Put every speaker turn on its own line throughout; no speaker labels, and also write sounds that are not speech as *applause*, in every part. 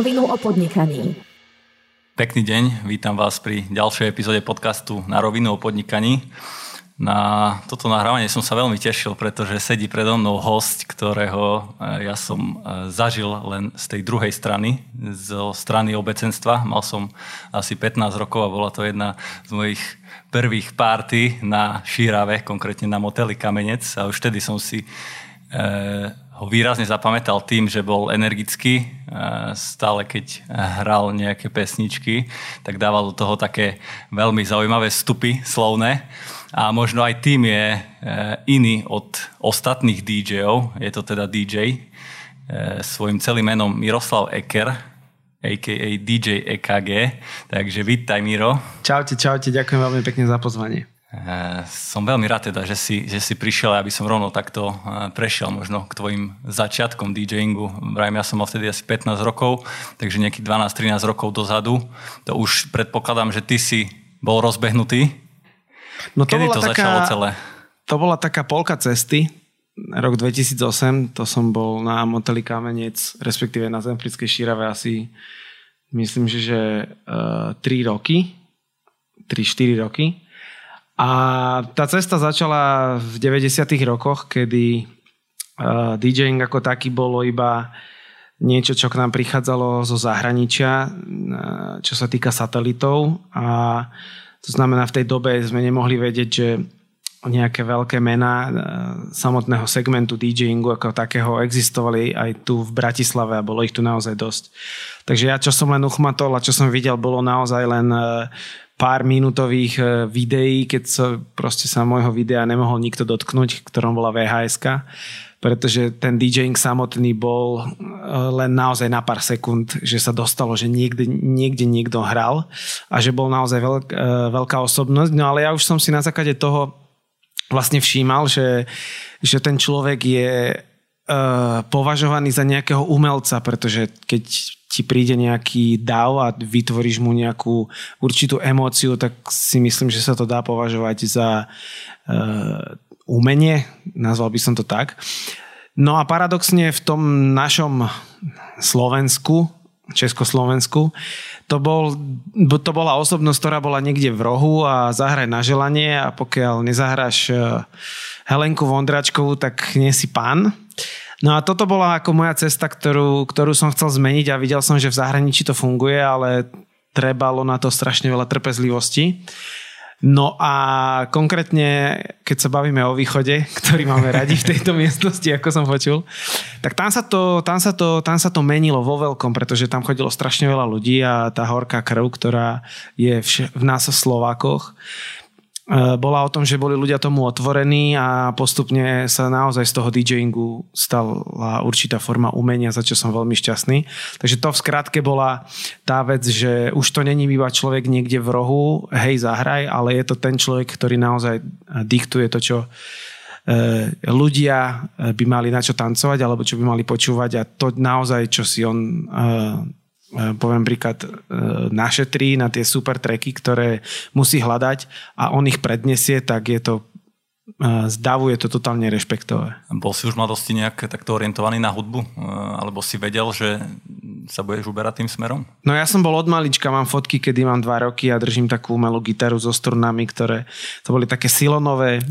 rovinu o podnikaní.
Pekný deň, vítam vás pri ďalšej epizóde podcastu Na rovinu o podnikaní. Na toto nahrávanie som sa veľmi tešil, pretože sedí predo mnou host, ktorého e, ja som e, zažil len z tej druhej strany, zo strany obecenstva. Mal som asi 15 rokov a bola to jedna z mojich prvých párty na Šírave, konkrétne na moteli Kamenec a už vtedy som si e, ho výrazne zapamätal tým, že bol energický, stále keď hral nejaké pesničky, tak dával do toho také veľmi zaujímavé stupy slovné. A možno aj tým je e, iný od ostatných DJ-ov, je to teda DJ, e, svojim celým menom Miroslav Eker, a.k.a. DJ EKG. Takže vítaj, Miro.
Čaute, čaute, ďakujem veľmi pekne za pozvanie.
Eh, som veľmi rád teda, že si, že si prišiel, aby som rovno takto eh, prešiel možno k tvojim začiatkom DJingu. Vrajme, ja som mal vtedy asi 15 rokov, takže nejakých 12-13 rokov dozadu. To už predpokladám, že ty si bol rozbehnutý.
No to
Kedy to
taká,
začalo celé?
To bola taká polka cesty. Rok 2008, to som bol na moteli Kamenec, respektíve na Zemfrickej šírave asi, myslím, že, že uh, 3 roky, 3-4 roky. A tá cesta začala v 90. rokoch, kedy uh, DJing ako taký bolo iba niečo, čo k nám prichádzalo zo zahraničia, uh, čo sa týka satelitov. A to znamená, v tej dobe sme nemohli vedieť, že nejaké veľké mená uh, samotného segmentu DJingu ako takého existovali aj tu v Bratislave a bolo ich tu naozaj dosť. Takže ja, čo som len uchmatol a čo som videl, bolo naozaj len pár minútových e, videí, keď sa proste sa môjho videa nemohol nikto dotknúť, ktorom bola vhs pretože ten DJing samotný bol e, len naozaj na pár sekúnd, že sa dostalo, že niekde, niekde niekto hral a že bol naozaj veľk, e, veľká osobnosť. No ale ja už som si na základe toho vlastne všímal, že, že ten človek je považovaný za nejakého umelca, pretože keď ti príde nejaký dav a vytvoríš mu nejakú určitú emóciu, tak si myslím, že sa to dá považovať za uh, umenie, nazval by som to tak. No a paradoxne v tom našom Slovensku, Československu, to, bol, to bola osobnosť, ktorá bola niekde v rohu a zahraj na želanie a pokiaľ nezahráš eh, Helenku Vondračkovú, tak nie si pán. No a toto bola ako moja cesta, ktorú, ktorú som chcel zmeniť a videl som, že v zahraničí to funguje, ale trebalo na to strašne veľa trpezlivosti. No a konkrétne, keď sa bavíme o východe, *laughs* ktorý máme radi v tejto miestnosti, ako som počul, tak tam sa to, tam sa to, tam sa to menilo vo veľkom, pretože tam chodilo strašne veľa ľudí a tá horká krv, ktorá je v, v nás v Slovákoch, bola o tom, že boli ľudia tomu otvorení a postupne sa naozaj z toho DJingu stala určitá forma umenia, za čo som veľmi šťastný. Takže to v skratke bola tá vec, že už to není iba človek niekde v rohu, hej, zahraj, ale je to ten človek, ktorý naozaj diktuje to, čo e, ľudia by mali na čo tancovať alebo čo by mali počúvať a to naozaj, čo si on e, E, poviem príklad, e, našetrí na tie super tracky, ktoré musí hľadať a on ich predniesie, tak je to e, zdavuje to totálne rešpektové.
Bol si už mladosti nejak takto orientovaný na hudbu? Alebo si vedel, že sa budeš uberať tým smerom?
No ja som bol od malička, mám fotky, kedy mám dva roky a držím takú umelú gitaru so strunami, ktoré to boli také silonové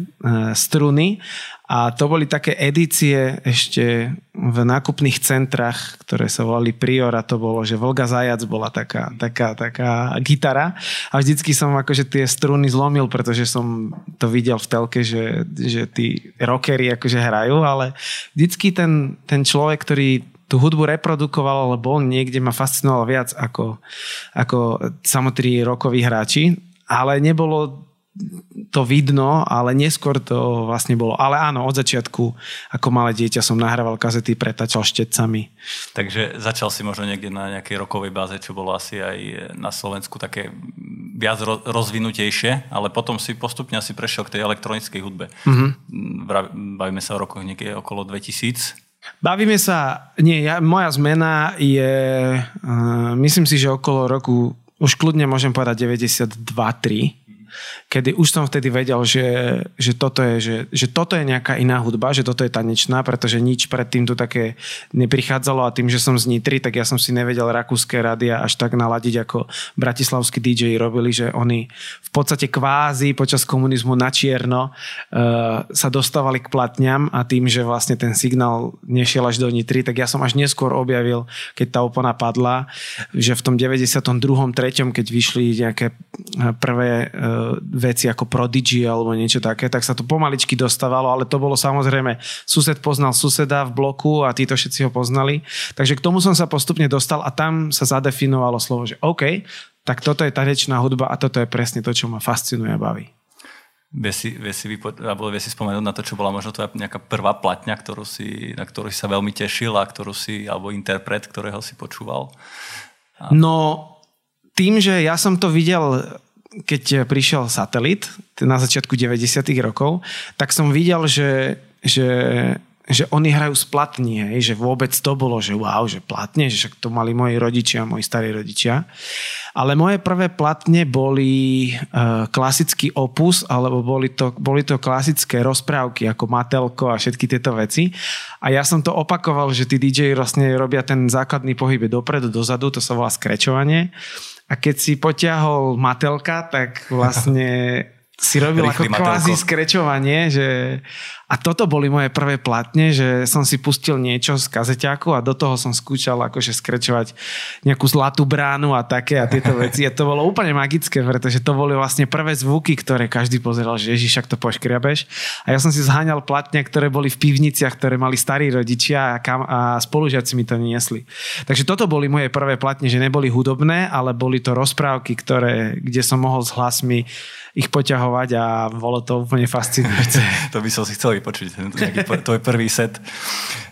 struny a to boli také edície ešte v nákupných centrách, ktoré sa volali Prior a to bolo, že Volga Zajac bola taká, taká, taká gitara. A vždycky som akože tie struny zlomil, pretože som to videl v telke, že, že tí rockery akože hrajú, ale vždycky ten, ten človek, ktorý tú hudbu reprodukoval, ale bol niekde, ma fascinoval viac ako, ako samotní rokoví hráči, ale nebolo to vidno, ale neskôr to vlastne bolo. Ale áno, od začiatku ako malé dieťa som nahrával kazety, pretačal štecami.
Takže začal si možno niekde na nejakej rokovej báze, čo bolo asi aj na Slovensku také viac rozvinutejšie, ale potom si postupne asi prešiel k tej elektronickej hudbe. Mm-hmm. Bavíme sa o rokoch niekde okolo 2000.
Bavíme sa, nie, ja, moja zmena je, uh, myslím si, že okolo roku, už kľudne môžem povedať 92-3, kedy už som vtedy vedel, že, že, toto je, že, že toto je nejaká iná hudba, že toto je tanečná, pretože nič predtým tu také neprichádzalo a tým, že som z Nitry, tak ja som si nevedel rakúske rádia až tak naladiť, ako bratislavskí DJ robili, že oni v podstate kvázi počas komunizmu na čierno uh, sa dostávali k platňam a tým, že vlastne ten signál nešiel až do Nitry, tak ja som až neskôr objavil, keď tá opona padla, že v tom 92. 3. keď vyšli nejaké eh, prvé uh, veci ako Prodigy alebo niečo také, tak sa to pomaličky dostávalo, ale to bolo samozrejme, sused poznal suseda v bloku a títo všetci ho poznali. Takže k tomu som sa postupne dostal a tam sa zadefinovalo slovo, že OK, tak toto je tanečná hudba a toto je presne to, čo ma fascinuje a baví.
Vie si, vie si, vypo- alebo vie si spomenúť na to, čo bola možno tvoja nejaká prvá platňa, ktorú si, na ktorú si sa veľmi tešil a ktorú si, alebo interpret, ktorého si počúval?
A... No, tým, že ja som to videl keď prišiel satelit na začiatku 90. rokov, tak som videl, že, že, že oni hrajú z platní, hej, že vôbec to bolo, že wow, že platne, že však to mali moji rodičia, moji starí rodičia. Ale moje prvé platne boli uh, klasický opus, alebo boli to, boli to klasické rozprávky ako Matelko a všetky tieto veci. A ja som to opakoval, že tí DJ vlastne robia ten základný pohyb dopredu, dozadu, to sa volá skrečovanie. A keď si potiahol Matelka, tak vlastne si robil Rýchly ako kvázi skrečovanie, že a toto boli moje prvé platne, že som si pustil niečo z kazeťáku a do toho som skúšal akože skrečovať nejakú zlatú bránu a také a tieto veci. A to bolo úplne magické, pretože to boli vlastne prvé zvuky, ktoré každý pozeral, že Ježiš, ak to poškriabeš. A ja som si zháňal platne, ktoré boli v pivniciach, ktoré mali starí rodičia a, kam, a spolužiaci mi to niesli. Takže toto boli moje prvé platne, že neboli hudobné, ale boli to rozprávky, ktoré, kde som mohol s hlasmi ich poťahovať a bolo to úplne fascinujúce. *laughs*
to by som si chcel vypočuť, *laughs* nejaký tvoj prvý set.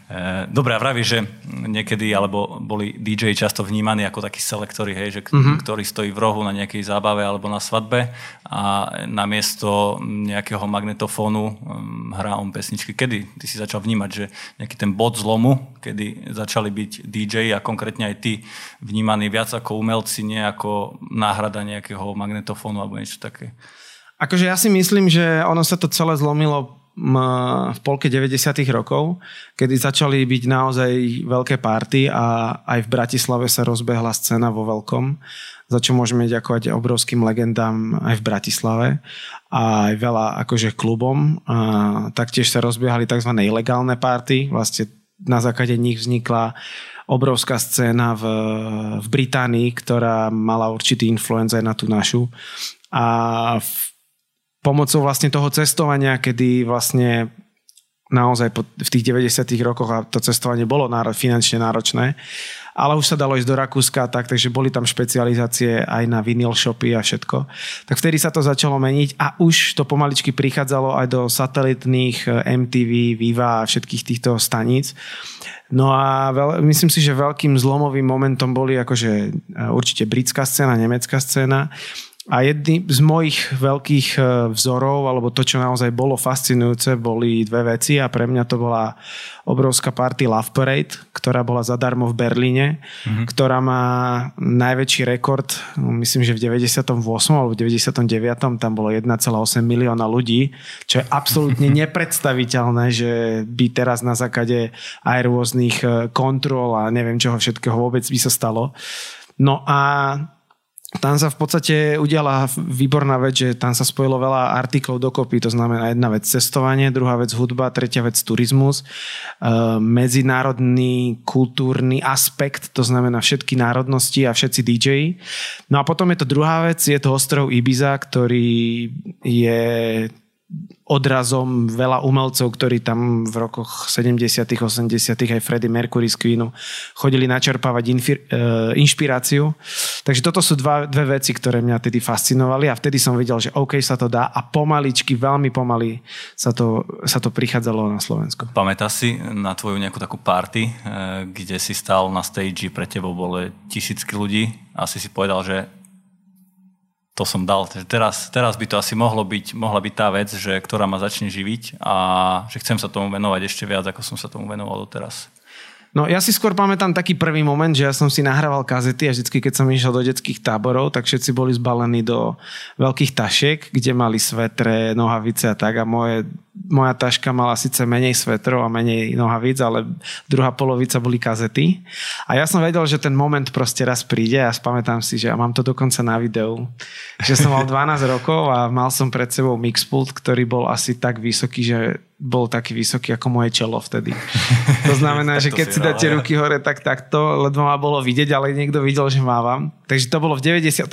Eh, dobre, a vraví, že niekedy, alebo boli DJ často vnímaní ako takí selektori, hej, že, mm-hmm. ktorý stojí v rohu na nejakej zábave alebo na svadbe a namiesto nejakého magnetofónu hrá on pesničky. Kedy ty si začal vnímať, že nejaký ten bod zlomu, kedy začali byť DJ a konkrétne aj ty vnímaní viac ako umelci, nie ako náhrada nejakého magnetofónu alebo niečo také?
Akože ja si myslím, že ono sa to celé zlomilo v polke 90. rokov, kedy začali byť naozaj veľké párty a aj v Bratislave sa rozbehla scéna vo veľkom, za čo môžeme ďakovať obrovským legendám aj v Bratislave a aj veľa akože klubom. A taktiež sa rozbiehali tzv. ilegálne párty, vlastne na základe nich vznikla obrovská scéna v, v Británii, ktorá mala určitý influenz aj na tú našu. A v pomocou vlastne toho cestovania, kedy vlastne naozaj v tých 90 rokoch a to cestovanie bolo finančne náročné, ale už sa dalo ísť do Rakúska tak, takže boli tam špecializácie aj na vinyl shopy a všetko. Tak vtedy sa to začalo meniť a už to pomaličky prichádzalo aj do satelitných eh, MTV, Viva a všetkých týchto staníc. No a veľ, myslím si, že veľkým zlomovým momentom boli akože eh, určite britská scéna, nemecká scéna a jedný z mojich veľkých e, vzorov, alebo to, čo naozaj bolo fascinujúce, boli dve veci a pre mňa to bola obrovská party Love Parade, ktorá bola zadarmo v Berlíne, mm-hmm. ktorá má najväčší rekord, myslím, že v 98. alebo 99. tam bolo 1,8 milióna ľudí, čo je absolútne *laughs* nepredstaviteľné, že by teraz na základe aj rôznych e, kontrol a neviem čoho všetkého vôbec by sa stalo. No a tam sa v podstate udiala výborná vec, že tam sa spojilo veľa artiklov dokopy, to znamená jedna vec cestovanie, druhá vec hudba, tretia vec turizmus, e, medzinárodný kultúrny aspekt, to znamená všetky národnosti a všetci DJ. No a potom je to druhá vec, je to ostrov Ibiza, ktorý je odrazom veľa umelcov, ktorí tam v rokoch 70 80 aj Freddie Mercury z Queenu chodili načerpávať infir, uh, inšpiráciu. Takže toto sú dva, dve veci, ktoré mňa tedy fascinovali a vtedy som videl, že OK sa to dá a pomaličky, veľmi pomaly sa to, sa to prichádzalo na Slovensku.
Pamätáš si na tvoju nejakú takú party, eh, kde si stál na stage, pre tebou bolo tisícky ľudí a si si povedal, že to som dal. Teraz, teraz by to asi mohlo byť, mohla byť tá vec, že, ktorá ma začne živiť a že chcem sa tomu venovať ešte viac, ako som sa tomu venoval doteraz.
No ja si skôr pamätám taký prvý moment, že ja som si nahrával kazety a vždycky, keď som išiel do detských táborov, tak všetci boli zbalení do veľkých tašiek, kde mali svetre, nohavice a tak a moje moja taška mala síce menej svetrov a menej nohavíc, ale druhá polovica boli kazety. A ja som vedel, že ten moment proste raz príde a spamätám si, že ja mám to dokonca na videu. Že som mal 12 rokov a mal som pred sebou mixpult, ktorý bol asi tak vysoký, že bol taký vysoký ako moje čelo vtedy. *laughs* To znamená, že keď si dáte ruky hore, tak takto, ledvo ma bolo vidieť, ale niekto videl, že mávam. Takže to bolo v 95.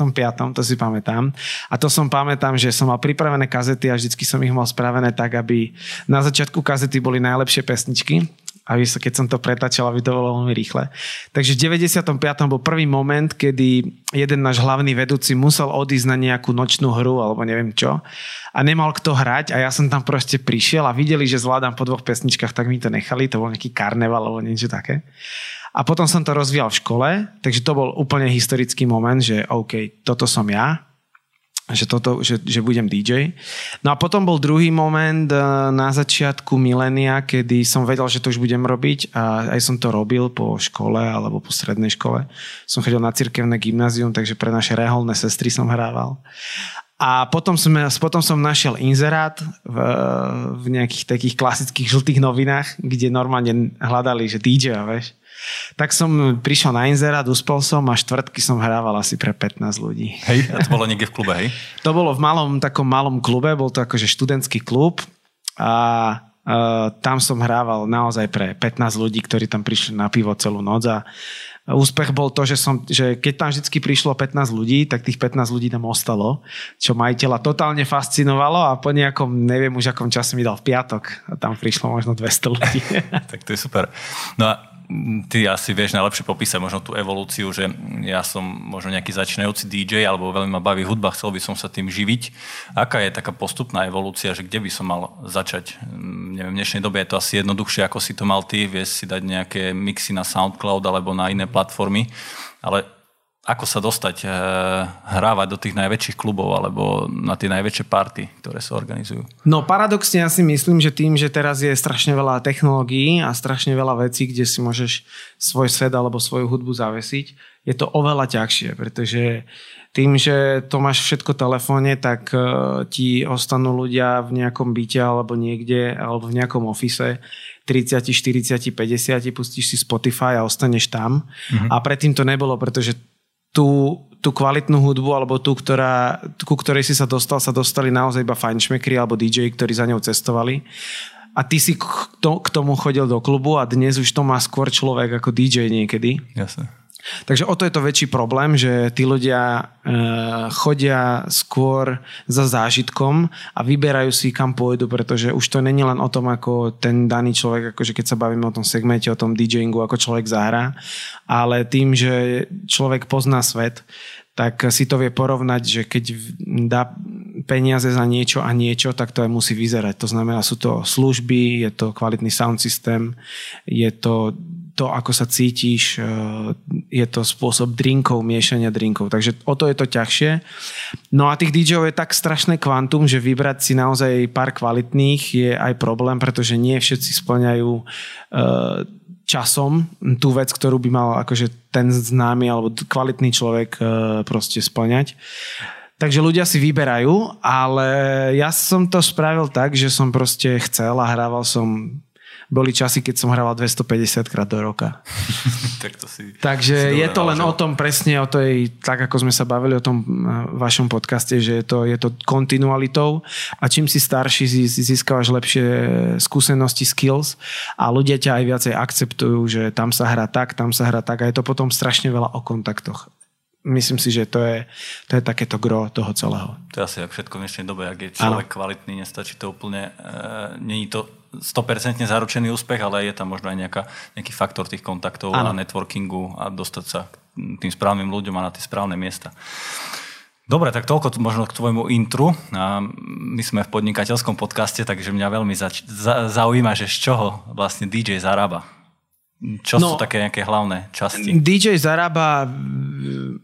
to si pamätám. A to som pamätám, že som mal pripravené kazety a vždycky som ich mal spravené tak, aby na začiatku kazety boli najlepšie pesničky a keď som to pretačal, aby to bolo veľmi rýchle. Takže v 95. bol prvý moment, kedy jeden náš hlavný vedúci musel odísť na nejakú nočnú hru alebo neviem čo a nemal kto hrať a ja som tam proste prišiel a videli, že zvládam po dvoch pesničkách, tak mi to nechali, to bol nejaký karneval alebo niečo také. A potom som to rozvíjal v škole, takže to bol úplne historický moment, že OK, toto som ja, že, toto, že, že budem DJ. No a potom bol druhý moment eh, na začiatku milénia, kedy som vedel, že to už budem robiť a aj som to robil po škole alebo po strednej škole. Som chodil na cirkevné gymnázium, takže pre naše reholné sestry som hrával. A potom, sme, potom som našiel inzerát v, v nejakých takých klasických žltých novinách, kde normálne hľadali, že DJ, vieš. Tak som prišiel na inzerát, uspel som a štvrtky som hrával asi pre 15 ľudí.
Hej, a to bolo niekde v klube, hej?
To bolo v malom, takom malom klube, bol to akože študentský klub a uh, tam som hrával naozaj pre 15 ľudí, ktorí tam prišli na pivo celú noc a úspech bol to, že, som, že keď tam vždy prišlo 15 ľudí, tak tých 15 ľudí tam ostalo, čo majiteľa totálne fascinovalo a po nejakom, neviem už akom čase mi dal v piatok a tam prišlo možno 200 ľudí. *laughs*
tak to je super. No a ty asi vieš najlepšie popísať možno tú evolúciu, že ja som možno nejaký začínajúci DJ alebo veľmi ma baví hudba, chcel by som sa tým živiť. Aká je taká postupná evolúcia, že kde by som mal začať? Neviem, v dnešnej dobe je to asi jednoduchšie, ako si to mal ty, vieš si dať nejaké mixy na SoundCloud alebo na iné platformy, ale ako sa dostať, e, hrávať do tých najväčších klubov alebo na tie najväčšie party, ktoré sa organizujú?
No paradoxne ja si myslím, že tým, že teraz je strašne veľa technológií a strašne veľa vecí, kde si môžeš svoj svet alebo svoju hudbu zavesiť, je to oveľa ťažšie, pretože tým, že to máš všetko v telefóne, tak e, ti ostanú ľudia v nejakom byte alebo niekde, alebo v nejakom ofise 30, 40, 50, pustíš si Spotify a ostaneš tam. Mm-hmm. A predtým to nebolo, pretože tú, tú kvalitnú hudbu alebo tú, ktorá, ku ktorej si sa dostal, sa dostali naozaj iba fajnšmekri alebo DJ, ktorí za ňou cestovali. A ty si k, to, k tomu chodil do klubu a dnes už to má skôr človek ako DJ niekedy.
Jasne.
Takže o to je to väčší problém, že tí ľudia e, chodia skôr za zážitkom a vyberajú si kam pôjdu, pretože už to není len o tom, ako ten daný človek, akože keď sa bavíme o tom segmente, o tom DJingu, ako človek zahrá, ale tým, že človek pozná svet, tak si to vie porovnať, že keď dá peniaze za niečo a niečo, tak to aj musí vyzerať. To znamená, sú to služby, je to kvalitný sound systém, je to to, ako sa cítiš, e, je to spôsob drinkov, miešania drinkov. Takže o to je to ťažšie. No a tých DJov je tak strašné kvantum, že vybrať si naozaj pár kvalitných je aj problém, pretože nie všetci splňajú e, časom tú vec, ktorú by mal akože ten známy alebo kvalitný človek e, proste splňať. Takže ľudia si vyberajú, ale ja som to spravil tak, že som proste chcel a hrával som boli časy, keď som hrával 250 krát do roka. *laughs*
tak to si,
Takže si je to len o tom presne, o tej, tak ako sme sa bavili o tom vašom podcaste, že je to, je to kontinualitou a čím si starší, získavaš lepšie skúsenosti, skills a ľudia ťa aj viacej akceptujú, že tam sa hrá tak, tam sa hrá tak a je to potom strašne veľa o kontaktoch myslím si, že to je, to je takéto gro toho celého.
To je asi všetko v dnešnej dobe, ak je človek ano. kvalitný, nestačí to úplne, e, není to 100% zaručený úspech, ale je tam možno aj nejaká, nejaký faktor tých kontaktov ano. a networkingu a dostať sa k tým správnym ľuďom a na tie správne miesta. Dobre, tak toľko možno k tvojmu intru. A my sme v podnikateľskom podcaste, takže mňa veľmi zač- za- zaujíma, že z čoho vlastne DJ zarába. Čo no, sú také nejaké hlavné časti?
DJ zarába,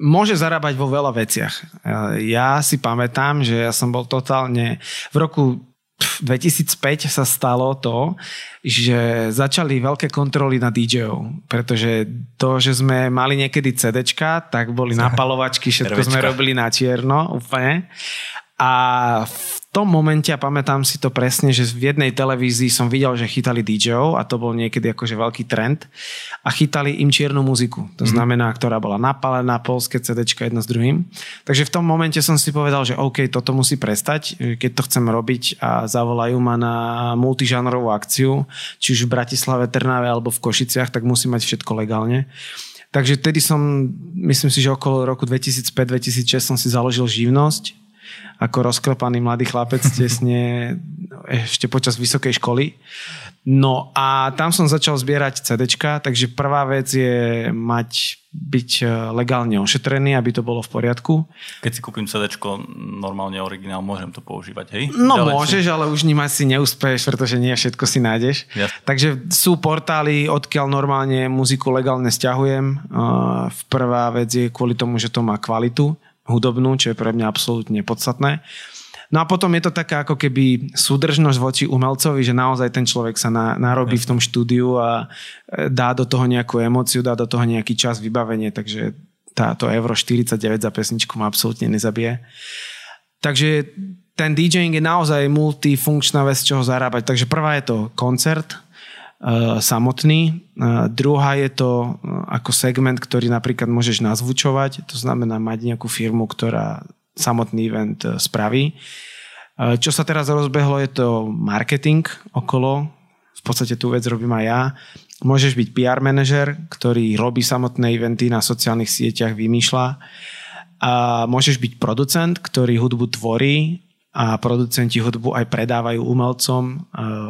môže zarábať vo veľa veciach. Ja si pamätám, že ja som bol totálne v roku 2005 sa stalo to, že začali veľké kontroly na DJ-ov, pretože to, že sme mali niekedy CDčka, tak boli napalovačky, všetko sme robili na čierno úplne. A v tom momente, a pamätám si to presne, že v jednej televízii som videl, že chytali DJ-ov a to bol niekedy akože veľký trend a chytali im čiernu muziku. To mm. znamená, ktorá bola napálená, polské CD jedno s druhým. Takže v tom momente som si povedal, že OK, toto musí prestať, keď to chcem robiť a zavolajú ma na multižánrovú akciu, či už v Bratislave, Trnave alebo v Košiciach, tak musím mať všetko legálne. Takže tedy som, myslím si, že okolo roku 2005-2006 som si založil živnosť ako rozklepaný mladý chlapec tesne ešte počas vysokej školy. No a tam som začal zbierať CDčka, takže prvá vec je mať byť e, legálne ošetrený, aby to bolo v poriadku.
Keď si kúpim CD, normálne originál, môžem to používať, hej?
No Ďalej môžeš, si... ale už ním asi neúspeješ, pretože nie všetko si nájdeš. Yes. Takže sú portály, odkiaľ normálne muziku legálne stiahujem. Uh, prvá vec je kvôli tomu, že to má kvalitu hudobnú, čo je pre mňa absolútne podstatné. No a potom je to taká ako keby súdržnosť voči umelcovi, že naozaj ten človek sa na, narobí v tom štúdiu a e, dá do toho nejakú emóciu, dá do toho nejaký čas, vybavenie, takže táto euro 49 za pesničku ma absolútne nezabije. Takže ten DJing je naozaj multifunkčná vec, z čoho zarábať. Takže prvá je to koncert, samotný. Uh, druhá je to uh, ako segment, ktorý napríklad môžeš nazvučovať, to znamená mať nejakú firmu, ktorá samotný event spraví. Čo sa teraz rozbehlo, je to marketing okolo. V podstate tú vec robím aj ja. Môžeš byť PR manažer, ktorý robí samotné eventy na sociálnych sieťach, vymýšľa. A môžeš byť producent, ktorý hudbu tvorí a producenti hudbu aj predávajú umelcom,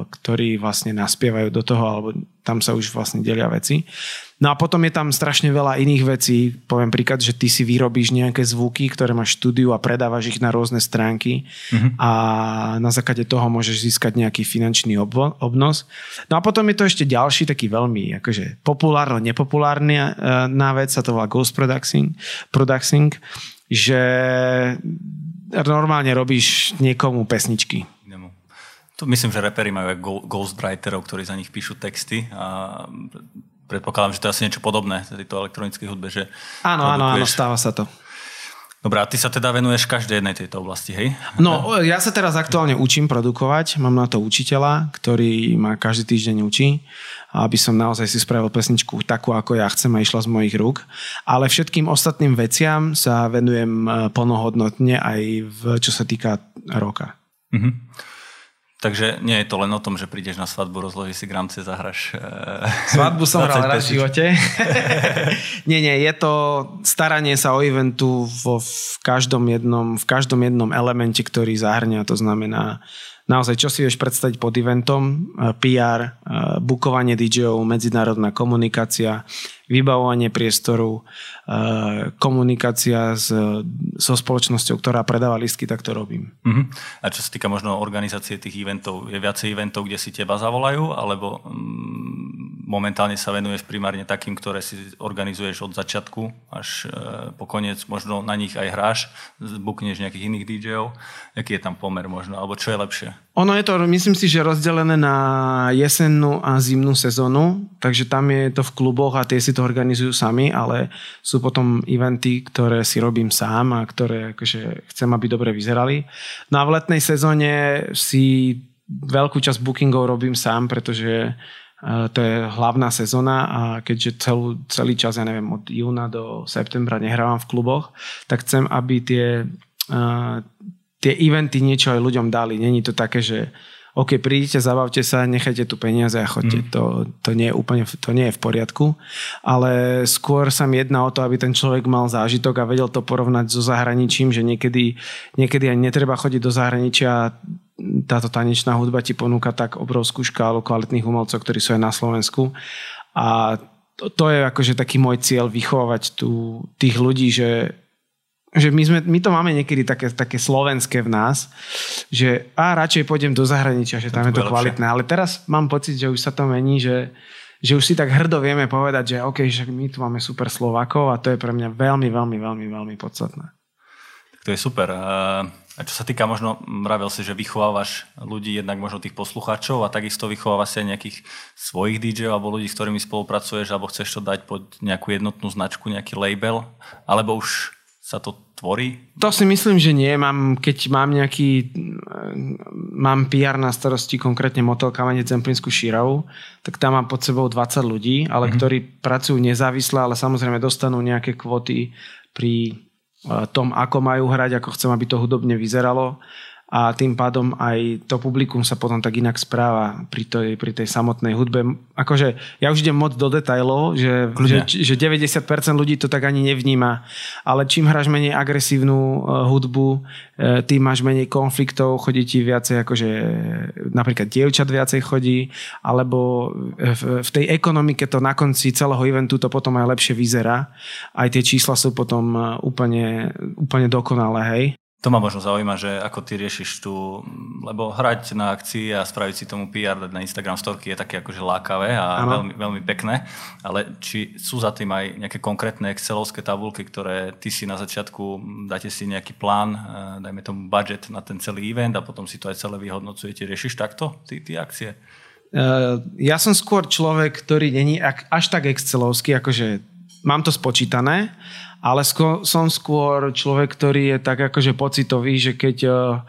ktorí vlastne naspievajú do toho, alebo tam sa už vlastne delia veci. No a potom je tam strašne veľa iných vecí. Poviem príklad, že ty si vyrobíš nejaké zvuky, ktoré máš štúdiu a predávaš ich na rôzne stránky mm-hmm. a na základe toho môžeš získať nejaký finančný obnos. No a potom je to ešte ďalší taký veľmi akože populárno, nepopulárny na vec, sa to volá Ghost Producing, producing že normálne robíš niekomu pesničky.
Tu myslím, že repery majú aj ghostwriterov, ktorí za nich píšu texty a predpokladám, že to je asi niečo podobné tejto elektronickej hudbe. Že
áno, áno, áno, stáva sa to.
Dobrá, ty sa teda venuješ každej jednej tejto oblasti, hej?
No, ja sa teraz aktuálne učím produkovať, mám na to učiteľa, ktorý ma každý týždeň učí, aby som naozaj si spravil pesničku takú, ako ja chcem a išla z mojich rúk. Ale všetkým ostatným veciam sa venujem eh, plnohodnotne aj v, čo sa týka roka. Mm-hmm.
Takže nie je to len o tom, že prídeš na svadbu, rozložíš si gramce, zahraš.
E, svadbu som *laughs* hral raz v živote. *laughs* nie, nie, je to staranie sa o eventu vo, v, každom jednom, v každom jednom elemente, ktorý zahrňa. To znamená naozaj, čo si vieš predstaviť pod eventom, e, PR, e, bukovanie DJ-ov, medzinárodná komunikácia, vybavovanie priestoru, eh, komunikácia s, so spoločnosťou, ktorá predáva listky, tak to robím. Uh-huh.
A čo sa týka možno organizácie tých eventov, je viacej eventov, kde si teba zavolajú, alebo mm, momentálne sa venuješ primárne takým, ktoré si organizuješ od začiatku až e, po koniec, možno na nich aj hráš, bukneš nejakých iných DJov. Aký je tam pomer možno, alebo čo je lepšie?
Ono je to, myslím si, že rozdelené na jesennú a zimnú sezónu, takže tam je to v kluboch a tie si to organizujú sami, ale sú potom eventy, ktoré si robím sám a ktoré akože chcem, aby dobre vyzerali. No a v letnej sezóne si veľkú časť bookingov robím sám, pretože e, to je hlavná sezóna a keďže celú, celý čas, ja neviem, od júna do septembra nehrávam v kluboch, tak chcem, aby tie, uh, tie eventy niečo aj ľuďom dali. Není to také, že OK, prídite, zabavte sa, nechajte tu peniaze a chodte. Mm. To, to, nie je úplne, to nie je v poriadku. Ale skôr sa mi jedná o to, aby ten človek mal zážitok a vedel to porovnať so zahraničím, že niekedy, niekedy aj netreba chodiť do zahraničia táto tanečná hudba ti ponúka tak obrovskú škálu kvalitných umelcov, ktorí sú aj na Slovensku. A to, to je akože taký môj cieľ vychovať tu tých ľudí, že že my, sme, my to máme niekedy také, také slovenské v nás, že a radšej pôjdem do zahraničia, že tam to je to kvalitné. Ale teraz mám pocit, že už sa to mení, že, že už si tak hrdo vieme povedať, že OK, že my tu máme super Slovakov a to je pre mňa veľmi, veľmi, veľmi, veľmi podstatné.
To je super. A čo sa týka možno, mravil si, že vychovávaš ľudí, jednak možno tých poslucháčov a takisto vychovávaš si aj nejakých svojich DJov alebo ľudí, s ktorými spolupracuješ, alebo chceš to dať pod nejakú jednotnú značku, nejaký label, alebo už sa to tvorí?
To si myslím, že nie. Mám, keď mám nejaký mám PR na starosti konkrétne motel Kamene Zemplínsku Šíravu, tak tam mám pod sebou 20 ľudí, ale mm-hmm. ktorí pracujú nezávisle, ale samozrejme dostanú nejaké kvoty pri eh, tom, ako majú hrať, ako chcem, aby to hudobne vyzeralo a tým pádom aj to publikum sa potom tak inak správa pri tej, pri tej samotnej hudbe. Akože ja už idem moc do detajlov, že, že, že 90% ľudí to tak ani nevníma, ale čím hráš menej agresívnu uh, hudbu, uh, tým máš menej konfliktov, chodí ti viacej, akože napríklad dievčat viacej chodí, alebo v, v tej ekonomike to na konci celého eventu to potom aj lepšie vyzerá. Aj tie čísla sú potom úplne, úplne dokonalé, hej.
To ma možno zaujíma, že ako ty riešiš tu, lebo hrať na akcii a spraviť si tomu PR na Instagram storky je také akože lákavé a veľmi, veľmi pekné, ale či sú za tým aj nejaké konkrétne excelovské tabulky, ktoré ty si na začiatku, dáte si nejaký plán, eh, dajme tomu budget na ten celý event a potom si to aj celé vyhodnocujete. Riešiš takto ty, ty akcie?
Uh, ja som skôr človek, ktorý není až tak excelovský, akože mám to spočítané, ale sko- som skôr človek, ktorý je tak akože pocitový, že keď uh,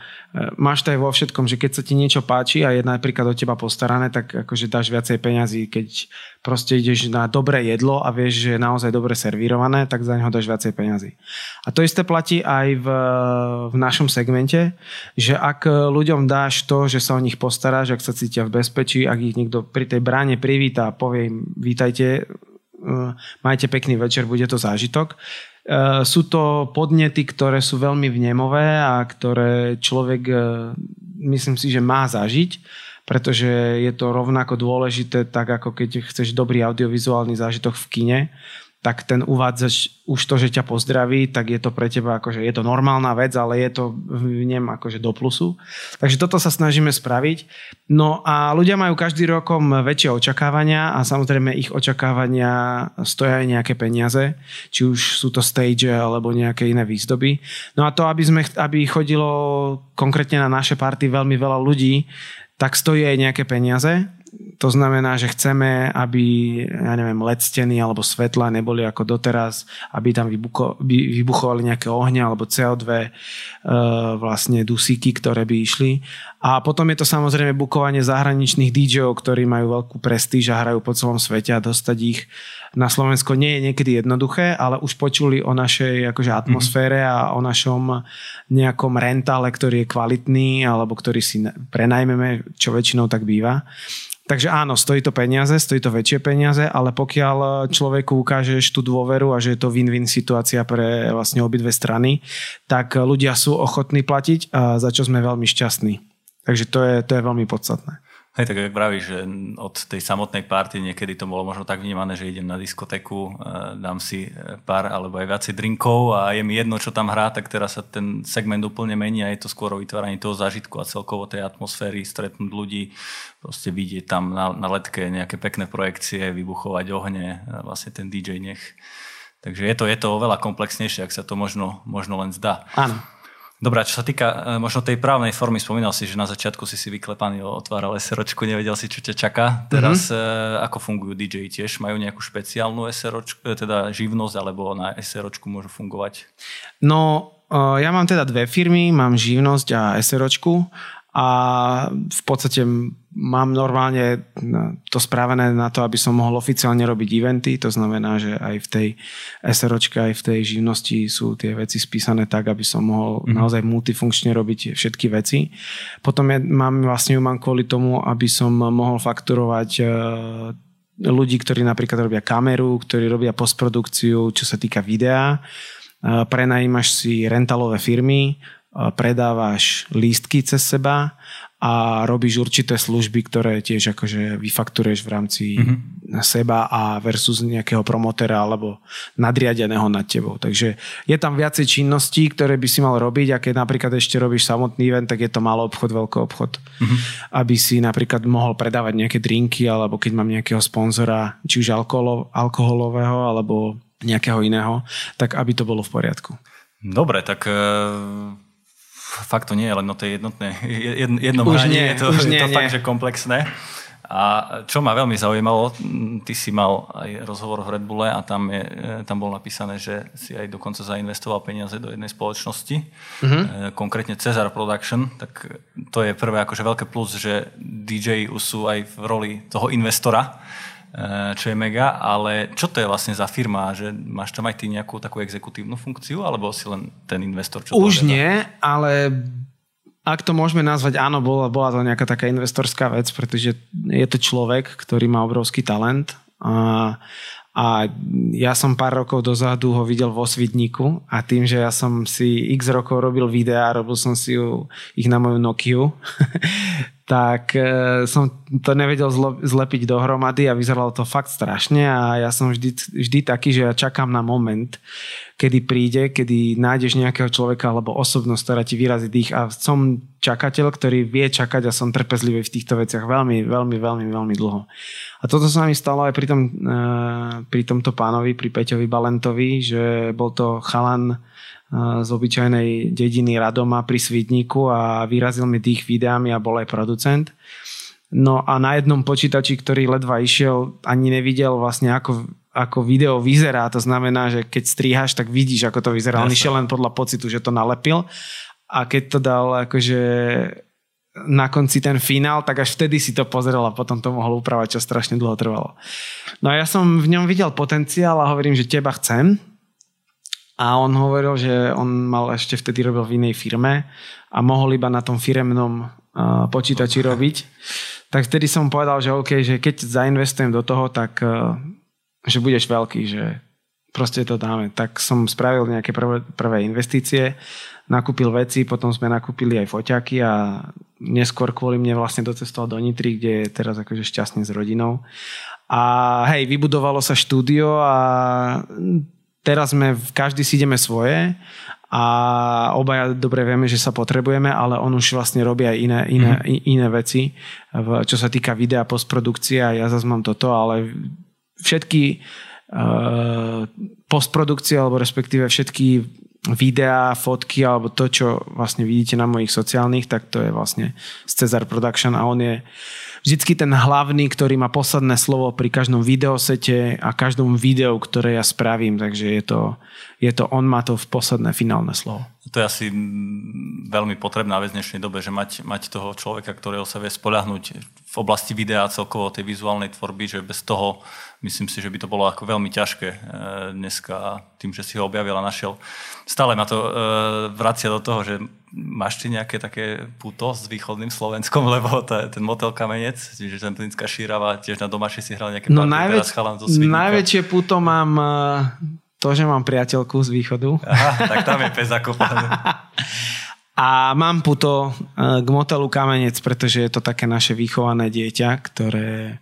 máš to aj vo všetkom, že keď sa ti niečo páči a je napríklad o teba postarané, tak akože dáš viacej peňazí. Keď proste ideš na dobré jedlo a vieš, že je naozaj dobre servírované, tak za neho dáš viacej peňazí. A to isté platí aj v, v našom segmente, že ak ľuďom dáš to, že sa o nich postaráš, ak sa cítia v bezpečí, ak ich niekto pri tej bráne privíta a povie im, vítajte, majte pekný večer, bude to zážitok. Eh, sú to podnety, ktoré sú veľmi vnemové a ktoré človek, eh, myslím si, že má zažiť, pretože je to rovnako dôležité, tak ako keď chceš dobrý audiovizuálny zážitok v kine, tak ten uvádzač už to, že ťa pozdraví, tak je to pre teba akože je to normálna vec, ale je to v nem akože do plusu. Takže toto sa snažíme spraviť. No a ľudia majú každý rokom väčšie očakávania a samozrejme ich očakávania stoja aj nejaké peniaze, či už sú to stage alebo nejaké iné výzdoby. No a to, aby, sme, aby chodilo konkrétne na naše party veľmi veľa ľudí, tak stojí aj nejaké peniaze to znamená, že chceme, aby ja neviem, LED steny alebo svetla neboli ako doteraz, aby tam vybucho, by, vybuchovali nejaké ohňa alebo CO2 e, vlastne dusíky, ktoré by išli. A potom je to samozrejme bukovanie zahraničných DJov, ktorí majú veľkú prestíž a hrajú po celom svete a dostať ich na Slovensko nie je niekedy jednoduché, ale už počuli o našej akože, atmosfére a o našom nejakom rentále, ktorý je kvalitný alebo ktorý si prenajmeme, čo väčšinou tak býva. Takže áno, stojí to peniaze, stojí to väčšie peniaze, ale pokiaľ človeku ukážeš tú dôveru a že je to win-win situácia pre vlastne obidve strany, tak ľudia sú ochotní platiť a za čo sme veľmi šťastní. Takže to je, to je veľmi podstatné.
Hej, tak jak vravíš, že od tej samotnej party niekedy to bolo možno tak vnímané, že idem na diskotéku, e, dám si e, pár alebo aj viacej drinkov a je mi jedno, čo tam hrá, tak teraz sa ten segment úplne mení a je to skôr o vytváraní toho zážitku a celkovo tej atmosféry, stretnúť ľudí, proste vidieť tam na, na letke nejaké pekné projekcie, vybuchovať ohne, vlastne ten DJ nech. Takže je to, je to oveľa komplexnejšie, ak sa to možno, možno len zdá.
Áno.
Dobrá, čo sa týka e, možno tej právnej formy, spomínal si, že na začiatku si si vyklepaný otváral SROčku, nevedel si, čo ťa čaká. Teraz mm-hmm. ako fungujú DJ tiež? Majú nejakú špeciálnu SROčku, e, teda živnosť, alebo na SROčku môžu fungovať?
No, ja mám teda dve firmy, mám živnosť a SROčku a v podstate mám normálne to správené na to, aby som mohol oficiálne robiť eventy, to znamená, že aj v tej SROčke, aj v tej živnosti sú tie veci spísané tak, aby som mohol mm-hmm. naozaj multifunkčne robiť všetky veci. Potom ja mám, vlastne ju mám kvôli tomu, aby som mohol fakturovať e, ľudí, ktorí napríklad robia kameru, ktorí robia postprodukciu, čo sa týka videa. E, prenajímaš si rentalové firmy, predávaš lístky cez seba a robíš určité služby, ktoré tiež akože vyfakturuješ v rámci mm-hmm. seba a versus nejakého promotera alebo nadriadeného nad tebou. Takže je tam viacej činností, ktoré by si mal robiť a keď napríklad ešte robíš samotný event, tak je to malý obchod, veľký obchod. Mm-hmm. Aby si napríklad mohol predávať nejaké drinky alebo keď mám nejakého sponzora, či už alkoholo, alkoholového alebo nejakého iného, tak aby to bolo v poriadku.
Dobre, tak e, fakt to nie je len o tej jednotnej, jednom
už
hraní,
nie,
je to,
už
je
nie,
to
nie.
fakt, že komplexné. A čo ma veľmi zaujímalo, ty si mal aj rozhovor v Red Bulle a tam, je, e, tam bolo napísané, že si aj dokonca zainvestoval peniaze do jednej spoločnosti, uh-huh. konkrétne Cezar Production, tak to je prvé akože veľké plus, že DJ sú aj v roli toho investora, čo je mega, ale čo to je vlastne za firma? Že máš tam aj ty nejakú takú exekutívnu funkciu, alebo si len ten investor? Čo
Už nie, ale ak to môžeme nazvať, áno, bola, bola to nejaká taká investorská vec, pretože je to človek, ktorý má obrovský talent a, a ja som pár rokov dozadu ho videl vo Svidníku a tým, že ja som si x rokov robil videá, robil som si ju, ich na moju Nokiu, *laughs* tak e, som to nevedel zlepiť dohromady a vyzeralo to fakt strašne a ja som vždy, vždy taký, že ja čakám na moment, kedy príde, kedy nájdeš nejakého človeka alebo osobnosť, ktorá ti vyrazí dých a som čakateľ, ktorý vie čakať a som trpezlivý v týchto veciach veľmi, veľmi, veľmi, veľmi dlho. A toto sa mi stalo aj pri, tom, e, pri tomto pánovi, pri Peťovi Balentovi, že bol to chalan z obyčajnej dediny Radoma pri Svidníku a vyrazil mi tých videami a bol aj producent. No a na jednom počítači, ktorý ledva išiel, ani nevidel vlastne ako, ako video vyzerá. To znamená, že keď strihaš, tak vidíš, ako to vyzerá. On išiel len podľa pocitu, že to nalepil. A keď to dal akože na konci ten finál, tak až vtedy si to pozrel a potom to mohol upravať, čo strašne dlho trvalo. No a ja som v ňom videl potenciál a hovorím, že teba chcem, a on hovoril, že on mal ešte vtedy robil v inej firme a mohol iba na tom firemnom uh, počítači robiť. Tak vtedy som povedal, že OK, že keď zainvestujem do toho, tak uh, že budeš veľký, že proste to dáme. Tak som spravil nejaké prvé, prvé investície, nakúpil veci, potom sme nakúpili aj foťaky a neskôr kvôli mne vlastne docestoval do Nitry, kde je teraz akože šťastne s rodinou. A hej, vybudovalo sa štúdio a teraz sme, každý si ideme svoje a obaja dobre vieme, že sa potrebujeme, ale on už vlastne robí aj iné, iné, mm. iné veci, čo sa týka videa, postprodukcie a ja zase mám toto, ale všetky uh, postprodukcie alebo respektíve všetky videá, fotky alebo to, čo vlastne vidíte na mojich sociálnych, tak to je vlastne z Cezar Production a on je uh, vždycky ten hlavný, ktorý má posledné slovo pri každom videosete a každom videu, ktoré ja spravím, takže je to, je to on má to v posledné finálne slovo.
To je asi veľmi potrebná vec v dnešnej dobe, že mať, mať toho človeka, ktorého sa vie spoľahnúť v oblasti videa celkovo tej vizuálnej tvorby, že bez toho myslím si, že by to bolo ako veľmi ťažké e, dneska tým, že si ho objavil a našiel. Stále ma to e, vracia do toho, že máš ty nejaké také puto s východným Slovenskom, lebo je ten motel Kamenec, čiže ten Plinská šírava, tiež na domáši si hral nejaké
no najväč- najväčšie puto mám e, to, že mám priateľku z východu.
Aha, tak tam je pes zakopaný. *laughs*
A mám puto k motelu Kamenec, pretože je to také naše vychované dieťa, ktoré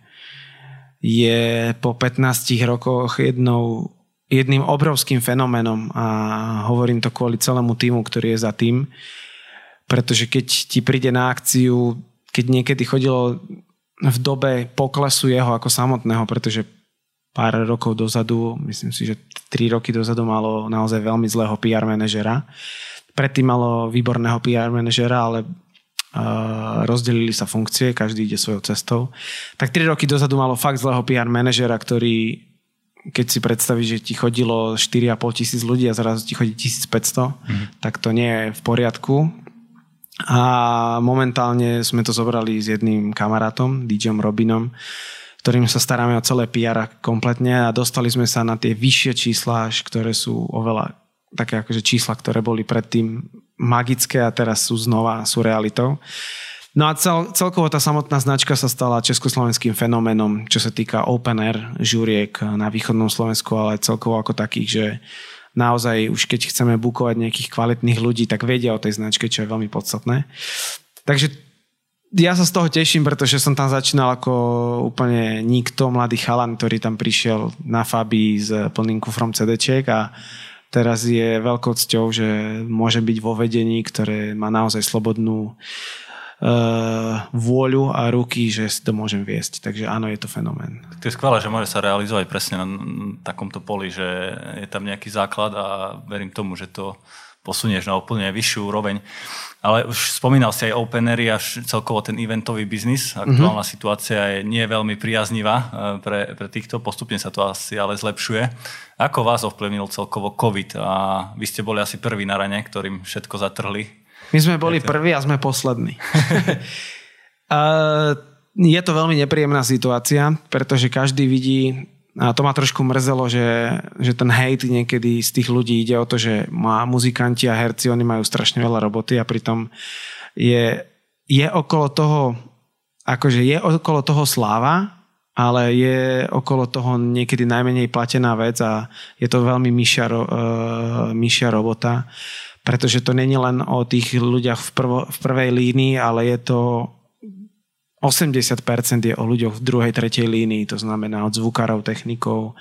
je po 15 rokoch jednou, jedným obrovským fenoménom a hovorím to kvôli celému týmu, ktorý je za tým, pretože keď ti príde na akciu, keď niekedy chodilo v dobe poklesu jeho ako samotného, pretože pár rokov dozadu, myslím si, že 3 roky dozadu malo naozaj veľmi zlého PR manažera. Predtým malo výborného PR manažera, ale rozdelili sa funkcie, každý ide svojou cestou. Tak 3 roky dozadu malo fakt zlého PR manažera, ktorý keď si predstavíš, že ti chodilo 4,5 tisíc ľudí a zrazu ti chodí 1500, mm. tak to nie je v poriadku. A momentálne sme to zobrali s jedným kamarátom, DJom Robinom, ktorým sa staráme o celé PR kompletne a dostali sme sa na tie vyššie čísla, ktoré sú oveľa také akože čísla, ktoré boli predtým magické a teraz sú znova, sú realitou. No a cel, celkovo tá samotná značka sa stala československým fenoménom, čo sa týka open air žuriek na východnom Slovensku, ale celkovo ako takých, že naozaj už keď chceme bukovať nejakých kvalitných ľudí, tak vedia o tej značke, čo je veľmi podstatné. Takže ja sa z toho teším, pretože som tam začínal ako úplne nikto, mladý chalan, ktorý tam prišiel na Fabi s plným kufrom CDček a teraz je veľkou cťou, že môže byť vo vedení, ktoré má naozaj slobodnú uh, vôľu a ruky, že si to môžem viesť. Takže áno, je to fenomén.
Tak to je skvelé, že môže sa realizovať presne na takomto poli, že je tam nejaký základ a verím tomu, že to posunieš na úplne vyššiu úroveň. Ale už spomínal si aj openery a celkovo ten eventový biznis. Aktuálna mm-hmm. situácia je nie veľmi priaznivá e, pre, pre týchto, postupne sa to asi ale zlepšuje. Ako vás ovplyvnil celkovo COVID? A vy ste boli asi prví na rane, ktorým všetko zatrhli.
My sme boli prví a sme poslední. *laughs* je to veľmi nepríjemná situácia, pretože každý vidí a to ma trošku mrzelo, že, že ten hate niekedy z tých ľudí ide o to, že má muzikanti a herci, oni majú strašne veľa roboty a pritom je, je okolo toho, akože je okolo toho sláva, ale je okolo toho niekedy najmenej platená vec a je to veľmi myšia, uh, myšia robota, pretože to není len o tých ľuďach v, prvo, v prvej línii, ale je to 80% je o ľuďoch v druhej, tretej línii, to znamená od zvukárov, technikov,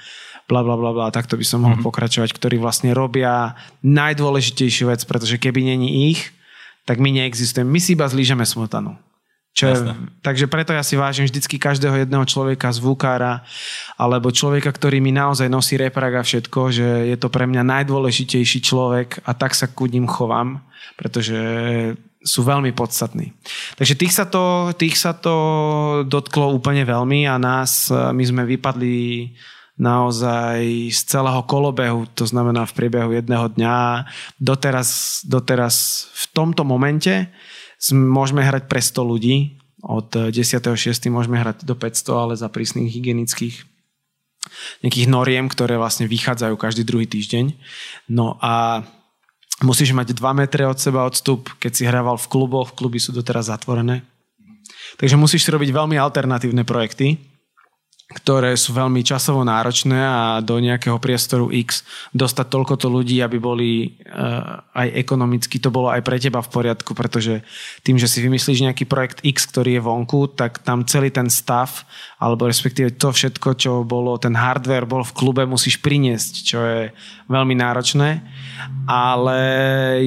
bla bla bla bla, takto by som mohol mm-hmm. pokračovať, ktorí vlastne robia najdôležitejšiu vec, pretože keby není ich, tak my neexistujeme. My si iba zlížeme smotanu. Čo je, takže preto ja si vážim vždycky každého jedného človeka, zvukára, alebo človeka, ktorý mi naozaj nosí reprak a všetko, že je to pre mňa najdôležitejší človek a tak sa ku ním chovám, pretože sú veľmi podstatní. Takže tých sa, to, tých sa to dotklo úplne veľmi a nás, e, my sme vypadli naozaj z celého kolobehu, to znamená v priebehu jedného dňa. Doteraz, doteraz v tomto momente môžeme hrať pre 100 ľudí, od 10.6. môžeme hrať do 500, ale za prísnych hygienických nejakých noriem, ktoré vlastne vychádzajú každý druhý týždeň. No a Musíš mať 2 metre od seba odstup, keď si hrával v kluboch, kluby sú doteraz zatvorené. Takže musíš robiť veľmi alternatívne projekty, ktoré sú veľmi časovo náročné a do nejakého priestoru X dostať toľkoto ľudí, aby boli uh, aj ekonomicky, to bolo aj pre teba v poriadku, pretože tým, že si vymyslíš nejaký projekt X, ktorý je vonku, tak tam celý ten stav, alebo respektíve to všetko, čo bolo, ten hardware bol v klube, musíš priniesť, čo je veľmi náročné. Ale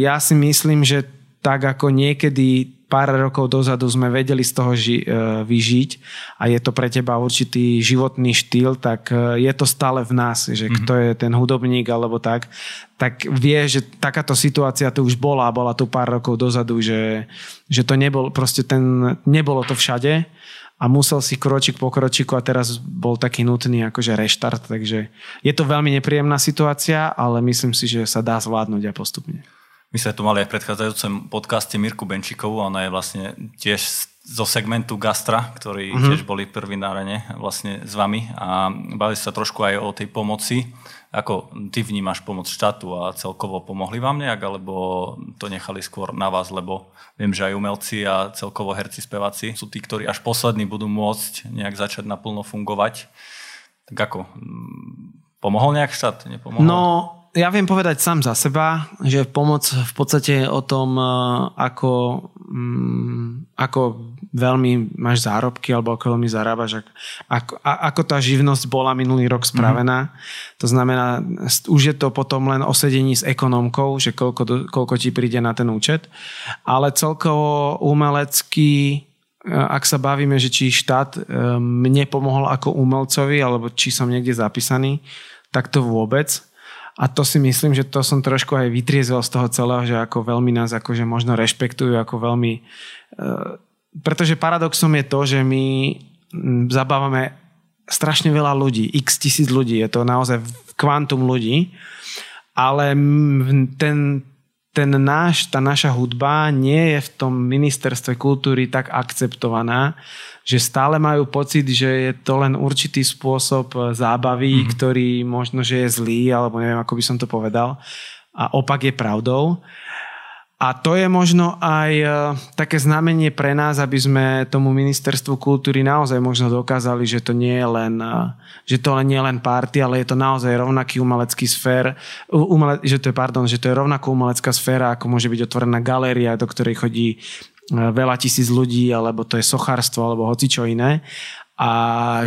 ja si myslím, že tak ako niekedy pár rokov dozadu sme vedeli z toho ži- e, vyžiť a je to pre teba určitý životný štýl, tak e, je to stále v nás, že mm-hmm. kto je ten hudobník alebo tak, tak vie, že takáto situácia tu už bola, bola tu pár rokov dozadu, že, že to nebol, proste ten, nebolo to všade a musel si kročík po kročiku a teraz bol taký nutný akože reštart, takže je to veľmi nepríjemná situácia, ale myslím si, že sa dá zvládnuť a postupne.
My sme tu mali aj v predchádzajúcom podcaste Mirku Benčikovú, ona je vlastne tiež zo segmentu Gastra, ktorí mm-hmm. tiež boli prvý na rane vlastne s vami a bavili sa trošku aj o tej pomoci. Ako ty vnímaš pomoc štátu a celkovo pomohli vám nejak, alebo to nechali skôr na vás, lebo viem, že aj umelci a celkovo herci, speváci sú tí, ktorí až poslední budú môcť nejak začať naplno fungovať. Tak ako? Pomohol nejak štát? Nepomohol?
No, ja viem povedať sám za seba, že pomoc v podstate o tom, e, ako, mm, ako veľmi máš zárobky alebo ako veľmi zarábaš, ako, ako tá živnosť bola minulý rok spravená. Mm-hmm. To znamená, už je to potom len o sedení s ekonomkou, že koľko, koľko ti príde na ten účet. Ale celkovo umelecký e, ak sa bavíme, že či štát e, mne pomohol ako umelcovi, alebo či som niekde zapísaný, tak to vôbec a to si myslím, že to som trošku aj vytriezol z toho celého, že ako veľmi nás akože možno rešpektujú, ako veľmi... E, pretože paradoxom je to, že my zabávame strašne veľa ľudí, x tisíc ľudí, je to naozaj kvantum ľudí, ale ten, ten náš, tá naša hudba nie je v tom ministerstve kultúry tak akceptovaná, že stále majú pocit, že je to len určitý spôsob e, zábavy, mm-hmm. ktorý možno, že je zlý, alebo neviem, ako by som to povedal. A opak je pravdou. A to je možno aj e, také znamenie pre nás, aby sme tomu ministerstvu kultúry naozaj možno dokázali, že to nie je len, e, že to nie je len party, ale je to naozaj rovnaký umelecký sfér, umele, že to je, pardon, že to je rovnako umelecká sféra, ako môže byť otvorená galéria, do ktorej chodí veľa tisíc ľudí, alebo to je sochárstvo, alebo hoci čo iné. A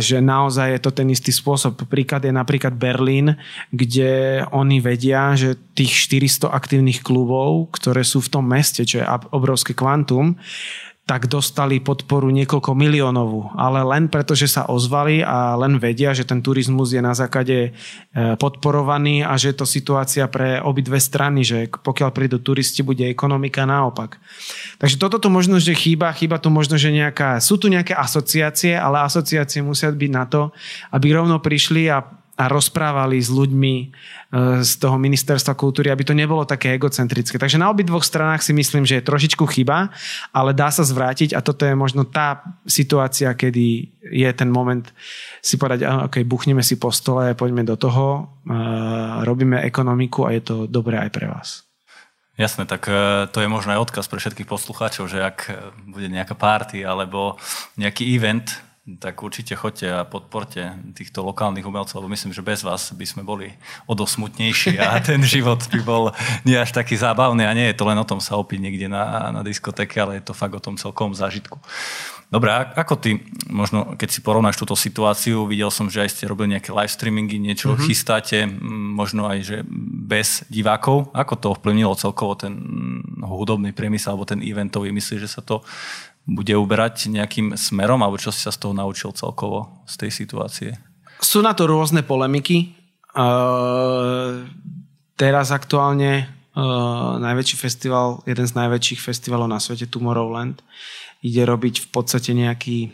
že naozaj je to ten istý spôsob. Príklad je napríklad Berlín, kde oni vedia, že tých 400 aktívnych klubov, ktoré sú v tom meste, čo je obrovské kvantum, tak dostali podporu niekoľko miliónovú. Ale len preto, že sa ozvali a len vedia, že ten turizmus je na základe e, podporovaný a že je to situácia pre obidve strany, že pokiaľ prídu turisti, bude ekonomika naopak. Takže toto tu možno, že chýba, chýba tu možno, že nejaká, sú tu nejaké asociácie, ale asociácie musia byť na to, aby rovno prišli a a rozprávali s ľuďmi e, z toho ministerstva kultúry, aby to nebolo také egocentrické. Takže na obidvoch stranách si myslím, že je trošičku chyba, ale dá sa zvrátiť a toto je možno tá situácia, kedy je ten moment si povedať, ok, buchneme si po stole, poďme do toho, e, robíme ekonomiku a je to dobré aj pre vás.
Jasné, tak e, to je možno aj odkaz pre všetkých poslucháčov, že ak bude nejaká party alebo nejaký event, tak určite choďte a podporte týchto lokálnych umelcov, lebo myslím, že bez vás by sme boli odosmutnejší a *laughs* ten život by bol nie až taký zábavný a nie je to len o tom sa opiť niekde na, na diskotéke, ale je to fakt o tom celkom zážitku. Dobre, ako ty, možno keď si porovnáš túto situáciu, videl som, že aj ste robili nejaké live streamingy, niečo mm-hmm. chystáte, možno aj, že bez divákov. Ako to ovplyvnilo celkovo ten hudobný priemysel alebo ten eventový? Myslíš, že sa to bude uberať nejakým smerom, alebo čo si sa z toho naučil celkovo z tej situácie?
Sú na to rôzne polemiky. Uh, teraz aktuálne uh, najväčší festival, jeden z najväčších festivalov na svete, Tomorrowland, ide robiť v podstate nejaký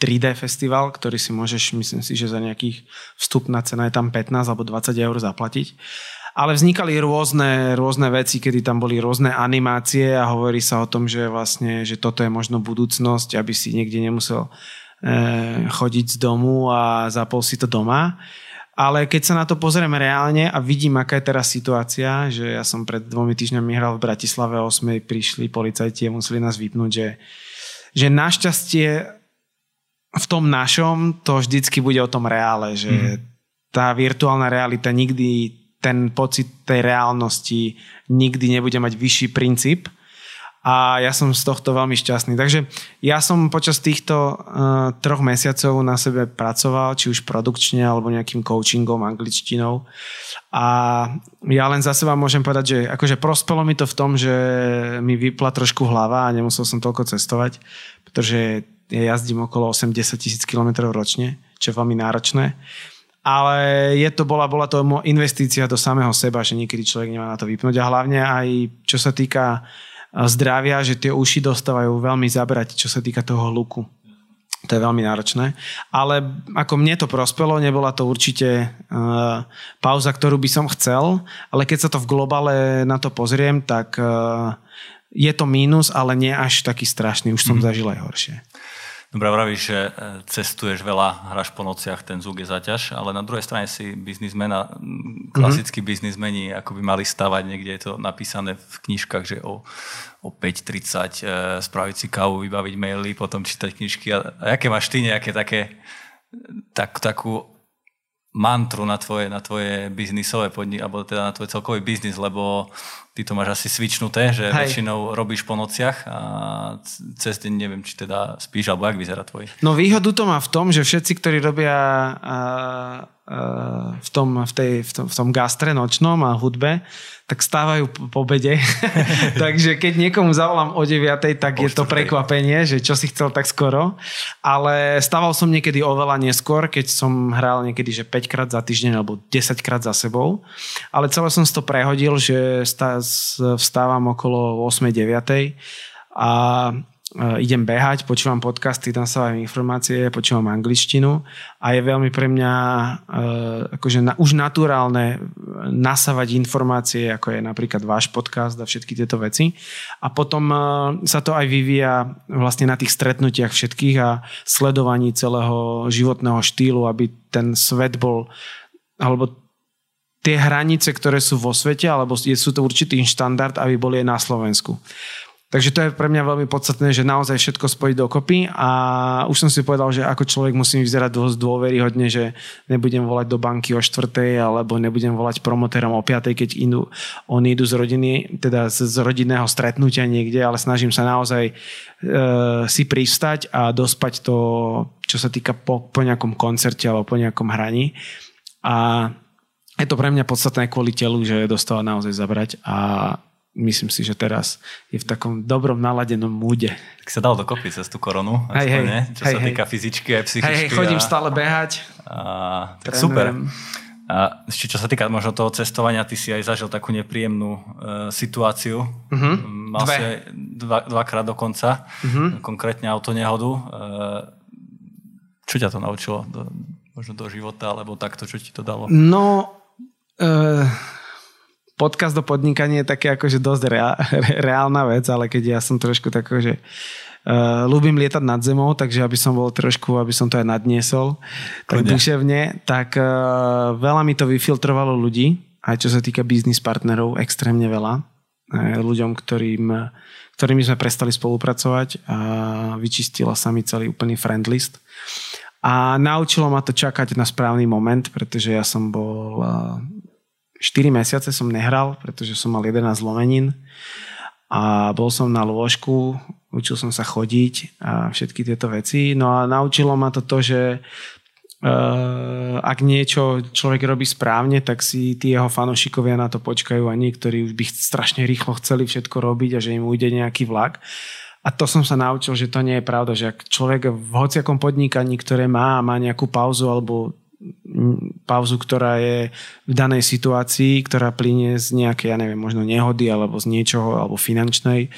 3D festival, ktorý si môžeš, myslím si, že za nejakých vstupná cena je tam 15 alebo 20 eur zaplatiť. Uh, ale vznikali rôzne, rôzne veci, kedy tam boli rôzne animácie a hovorí sa o tom, že vlastne, že toto je možno budúcnosť, aby si niekde nemusel e, chodiť z domu a zapol si to doma. Ale keď sa na to pozrieme reálne a vidím, aká je teraz situácia, že ja som pred dvomi týždňami hral v Bratislave, 8. prišli policajti a museli nás vypnúť, že, že našťastie v tom našom to vždycky bude o tom reále, že mm. tá virtuálna realita nikdy ten pocit tej reálnosti nikdy nebude mať vyšší princíp. A ja som z tohto veľmi šťastný. Takže ja som počas týchto uh, troch mesiacov na sebe pracoval, či už produkčne alebo nejakým coachingom, angličtinou. A ja len za seba môžem povedať, že akože prospelo mi to v tom, že mi vypla trošku hlava a nemusel som toľko cestovať, pretože ja jazdím okolo 80 tisíc km ročne, čo je veľmi náročné ale je to, bola, bola to investícia do samého seba, že niekedy človek nemá na to vypnúť a hlavne aj čo sa týka zdravia, že tie uši dostávajú veľmi zabrať, čo sa týka toho hluku. To je veľmi náročné. Ale ako mne to prospelo, nebola to určite uh, pauza, ktorú by som chcel, ale keď sa to v globále na to pozriem, tak uh, je to mínus, ale nie až taký strašný. Už som mm. zažil aj horšie.
Dobre, vravíš, že e, cestuješ veľa, hráš po nociach, ten zvuk je zaťaž, ale na druhej strane si biznismen a klasickí mm-hmm. biznismeni ako by mali stavať, niekde je to napísané v knižkách, že o, o 5.30 e, spraviť si kávu, vybaviť maily, potom čítať knižky. A, a aké máš ty nejaké také, tak, takú mantru na tvoje, na tvoje biznisové podnik, alebo teda na tvoj celkový biznis, lebo ty to máš asi svičnuté, že Hej. väčšinou robíš po nociach a cez deň neviem, či teda spíš, alebo jak vyzerá tvoj.
No výhodu to má v tom, že všetci, ktorí robia a, v, tom, v, tej, v, tom, v tom gastre nočnom a hudbe, tak stávajú po obede. *laughs* *laughs* Takže keď niekomu zavolám o 9, tak je to prekvapenie, že čo si chcel tak skoro. Ale stával som niekedy oveľa neskôr, keď som hral niekedy, že 5 krát za týždeň alebo 10 krát za sebou. Ale celé som si to prehodil, že vstávam okolo 8 9 a Eh, idem behať, počúvam podcasty, tam sa aj informácie, počúvam angličtinu a je veľmi pre mňa uh, akože na, už naturálne nasávať informácie, ako je napríklad váš podcast a všetky tieto veci. A potom sa to aj vyvíja vlastne na tých stretnutiach všetkých a sledovaní celého životného štýlu, aby ten svet bol alebo tie hranice, ktoré sú vo svete, alebo sú to určitý štandard, aby boli aj na Slovensku. Takže to je pre mňa veľmi podstatné, že naozaj všetko spojiť dokopy a už som si povedal, že ako človek musím vyzerať dosť dôveryhodne, že nebudem volať do banky o štvrtej alebo nebudem volať promotérom o piatej, keď inú, oni idú z rodiny, teda z, z rodinného stretnutia niekde, ale snažím sa naozaj e, si pristať a dospať to, čo sa týka po, po nejakom koncerte alebo po nejakom hraní. A je to pre mňa podstatné kvôli telu, že dostáva naozaj zabrať a myslím si, že teraz je v takom dobrom naladenom múde.
Tak sa dal dokopy cez tú koronu, hej, hej, ne? čo hej, sa hej. týka fyzičky aj psychičky.
Hej, hej, chodím a, stále behať.
A, tak super. A ešte čo sa týka možno toho cestovania, ty si aj zažil takú nepríjemnú e, situáciu. Uh-huh. Mal Dve. si aj dva, dvakrát dokonca, uh-huh. konkrétne autonehodu. E, čo ťa to naučilo do, možno do života, alebo takto, čo ti to dalo?
No, e, podcast do podnikania je také akože dosť rea, re, reálna vec, ale keď ja som trošku tak že Uh, ľúbim lietať nad zemou, takže aby som bol trošku, aby som to aj nadniesol tak duševne, tak uh, veľa mi to vyfiltrovalo ľudí, aj čo sa týka biznis partnerov, extrémne veľa. Uh, ľuďom, ktorým, ktorými sme prestali spolupracovať a vyčistila sa mi celý úplný friend list. A naučilo ma to čakať na správny moment, pretože ja som bol 4 mesiace som nehral, pretože som mal 11 zlomenín a bol som na lôžku, učil som sa chodiť a všetky tieto veci. No a naučilo ma to to, že Uh, ak niečo človek robí správne, tak si tí jeho fanošikovia na to počkajú a niektorí už by strašne rýchlo chceli všetko robiť a že im ujde nejaký vlak. A to som sa naučil, že to nie je pravda, že ak človek v hociakom podnikaní, ktoré má, má nejakú pauzu alebo pauzu, ktorá je v danej situácii, ktorá plinie z nejakej, ja neviem, možno nehody alebo z niečoho, alebo finančnej,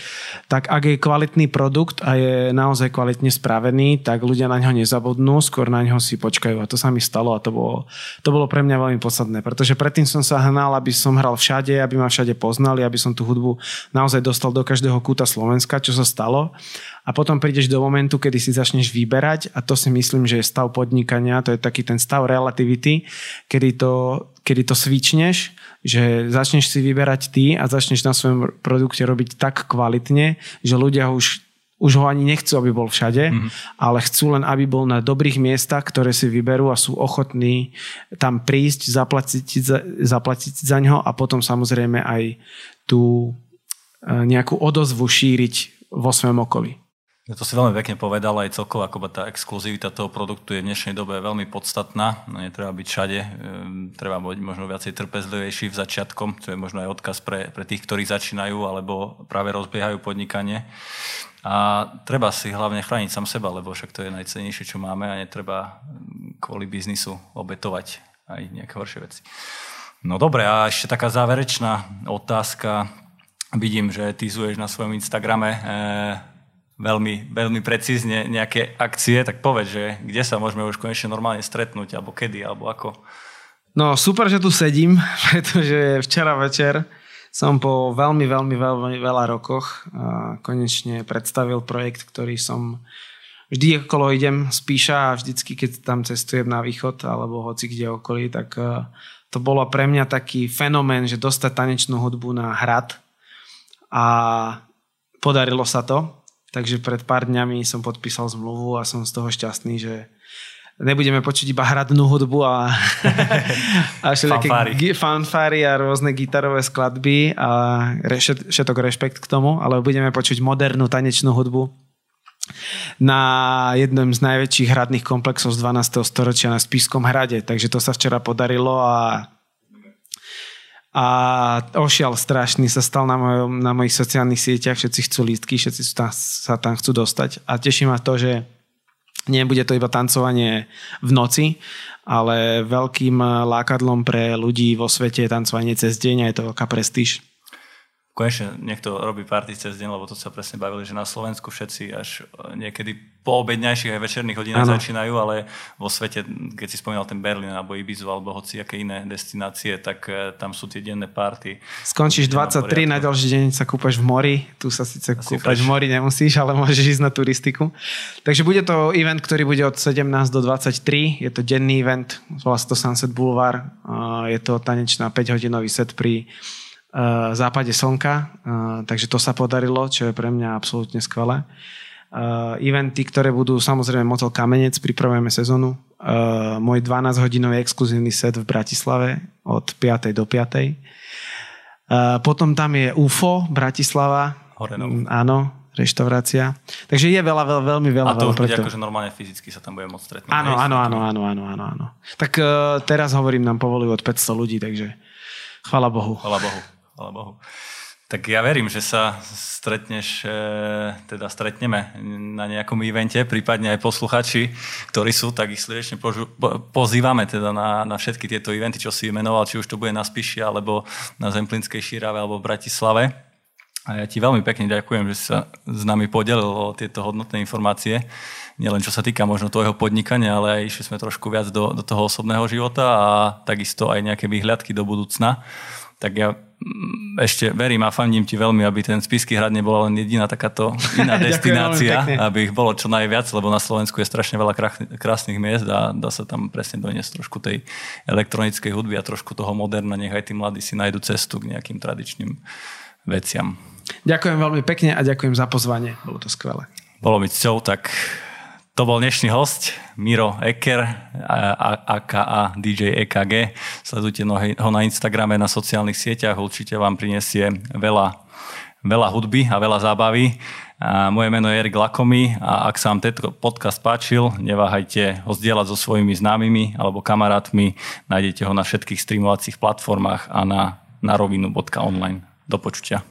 tak ak je kvalitný produkt a je naozaj kvalitne spravený, tak ľudia na ňo nezabudnú, skôr na ňo si počkajú. A to sa mi stalo a to bolo, to bolo pre mňa veľmi podstatné, pretože predtým som sa hnal, aby som hral všade, aby ma všade poznali, aby som tú hudbu naozaj dostal do každého kúta Slovenska, čo sa stalo a potom prídeš do momentu, kedy si začneš vyberať a to si myslím, že je stav podnikania, to je taký ten stav relativity, kedy to, kedy to svičneš, že začneš si vyberať ty a začneš na svojom produkte robiť tak kvalitne, že ľudia už už ho ani nechcú, aby bol všade, mm-hmm. ale chcú len, aby bol na dobrých miestach, ktoré si vyberú a sú ochotní tam prísť, zaplatiť za, zaplatiť za ňo a potom samozrejme aj tú e, nejakú odozvu šíriť vo svojom okolí.
To si veľmi pekne povedal, aj celkovo ako tá exkluzivita toho produktu je v dnešnej dobe veľmi podstatná. No, netreba byť všade, ehm, treba byť možno viacej trpezlivejší v začiatkom, čo je možno aj odkaz pre, pre tých, ktorí začínajú alebo práve rozbiehajú podnikanie. A treba si hlavne chrániť sám seba, lebo však to je najcenejšie, čo máme a netreba kvôli biznisu obetovať aj nejaké horšie veci. No dobre, a ešte taká záverečná otázka. Vidím, že tyzuješ na svojom Instagrame. E- veľmi, veľmi precízne nejaké akcie, tak povedz, že kde sa môžeme už konečne normálne stretnúť, alebo kedy, alebo ako?
No super, že tu sedím, *laughs* pretože včera večer som po veľmi, veľmi, veľmi veľa rokoch konečne predstavil projekt, ktorý som vždy okolo idem z a vždycky, keď tam cestujem na východ alebo hoci kde okolí, tak to bolo pre mňa taký fenomén, že dostať tanečnú hudbu na hrad a podarilo sa to. Takže pred pár dňami som podpísal zmluvu a som z toho šťastný, že nebudeme počuť iba hradnú hudbu a, *laughs* a všetky fanfári a rôzne gitarové skladby a všetok rešpekt k tomu, ale budeme počuť modernú tanečnú hudbu na jednom z najväčších hradných komplexov z 12. storočia na Spískom hrade. Takže to sa včera podarilo a a ošial strašný sa stal na, mojom, na mojich sociálnych sieťach, všetci chcú lístky, všetci tam, sa tam chcú dostať. A teší ma to, že nebude to iba tancovanie v noci, ale veľkým lákadlom pre ľudí vo svete je tancovanie cez deň a je to veľká prestíž
konečne niekto robí party cez deň, lebo to sa presne bavili, že na Slovensku všetci až niekedy po obedňajších aj večerných hodinách ano. začínajú, ale vo svete, keď si spomínal ten Berlin alebo Ibizu alebo hoci aké iné destinácie, tak eh, tam sú tie denné party.
Skončíš 23, na ďalší deň sa kúpaš v mori, tu sa síce Asi kúpať v mori nemusíš, ale môžeš ísť na turistiku. Takže bude to event, ktorý bude od 17 do 23, je to denný event, volá to Sunset Boulevard, je to tanečná 5-hodinový set pri západe slnka, uh, takže to sa podarilo, čo je pre mňa absolútne skvelé. Uh, eventy, ktoré budú samozrejme Motel Kamenec, pripravujeme sezónu. Uh, môj 12-hodinový exkluzívny set v Bratislave od 5. do 5. Uh, potom tam je UFO Bratislava.
Horenov.
Mm, áno, reštaurácia. Takže je veľa, veľa veľmi veľa.
A to už bude akože normálne fyzicky sa tam bude môcť stretnúť.
Áno, áno, áno, áno, áno, áno, áno. Tak teraz hovorím, nám povolujú od 500 ľudí, takže chvala Bohu.
Chvala Bohu. Chvala Bohu. Tak ja verím, že sa stretneš, e, teda stretneme na nejakom evente, prípadne aj posluchači, ktorí sú, tak ich srdečne pozývame teda na, na všetky tieto eventy, čo si vymenoval, či už to bude na Spiši, alebo na Zemplínskej šírave, alebo v Bratislave. A ja ti veľmi pekne ďakujem, že sa s nami podelil o tieto hodnotné informácie. Nielen čo sa týka možno tvojho podnikania, ale aj išli sme trošku viac do, do toho osobného života a takisto aj nejaké výhľadky do budúcna tak ja mm, ešte verím a fandím ti veľmi, aby ten Spisky hrad nebola len jediná takáto iná *laughs* destinácia, aby ich bolo čo najviac, lebo na Slovensku je strašne veľa krásnych miest a dá sa tam presne doniesť trošku tej elektronickej hudby a trošku toho moderna, nech aj tí mladí si nájdu cestu k nejakým tradičným veciam.
Ďakujem veľmi pekne a ďakujem za pozvanie. Bolo to skvelé.
Bolo mi cťou, tak to bol dnešný host, Miro Eker, aka DJ EKG. Sledujte ho na Instagrame, na sociálnych sieťach, určite vám prinesie veľa, veľa hudby a veľa zábavy. A moje meno je Erik Lakomi a ak sa vám tento podcast páčil, neváhajte ho zdieľať so svojimi známymi alebo kamarátmi. Nájdete ho na všetkých streamovacích platformách a na narovinu.online. Do počutia.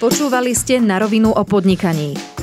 Počúvali ste na rovinu o podnikaní.